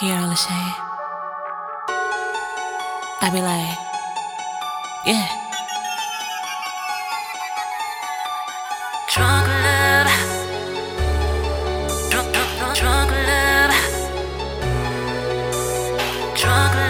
Keaira LaShae. I be like, yeah. Drunk love. Drunk, drunk, drunk love. Drunk love.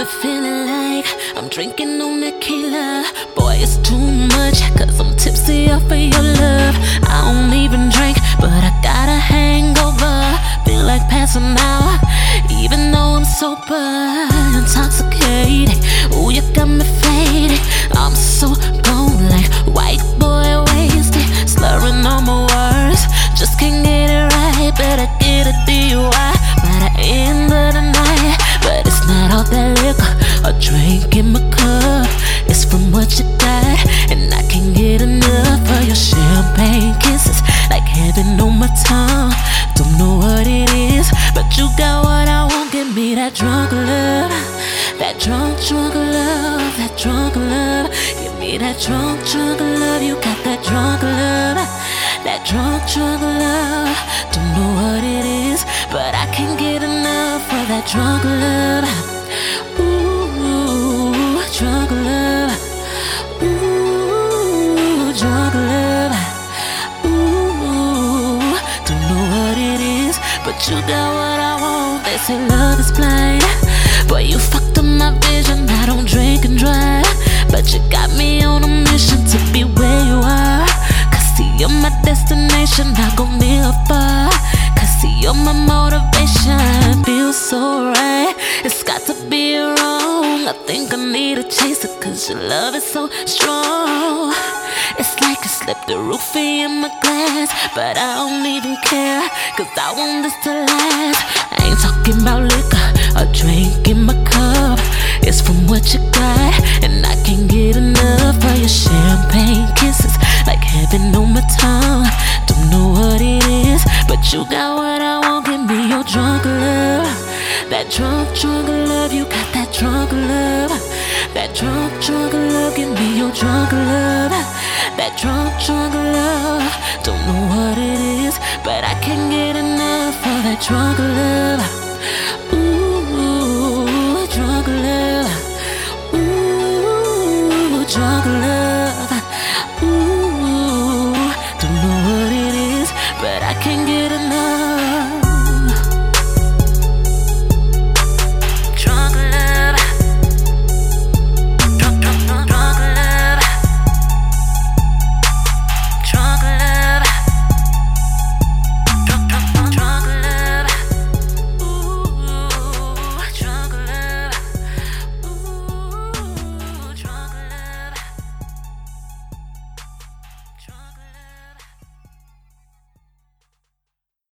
Me feeling like I'm drinking on tequila. Boy, it's too much, cause I'm tipsy off of your love. I don't even drink, but I got a hangover. Feel like passing out, even though I'm sober. Intoxicated, ooh, you got me faded. It's from what you got, and I can't get enough of your champagne kisses. Like heaven on my tongue. Don't know what it is, but you got what I want. Give me that drunk love, that drunk, drunk love, that drunk love. Give me that drunk, drunk love. You got that drunk love, that drunk, drunk love. Don't know what it is, but I can't get enough of that drunk love. Say love is blind. Boy, you fucked up my vision. I don't drink and drive, but you got me on a mission to be where you are. Cause see, you're my destination. Gon' be a far. Cause see, you're my motivation. Feels so right. It's got to be wrong. I think I need a chaser. Cause your love is so strong. It's like you slipped the roofie in my glass. But I don't even care. Cause I want this to last. I ain't talking about liquor or drink in my cup. It's from what you got. And I can't get enough of your champagne kisses. Like heaven on my tongue. Don't know what it is. But you got what I want. Give me your drunk love. That drunk, drunk love. You got drunk love. That drunk, drunk love. Give me your drunk love. That drunk, drunk love. Don't know what it is. But I can't get enough of that drunk love.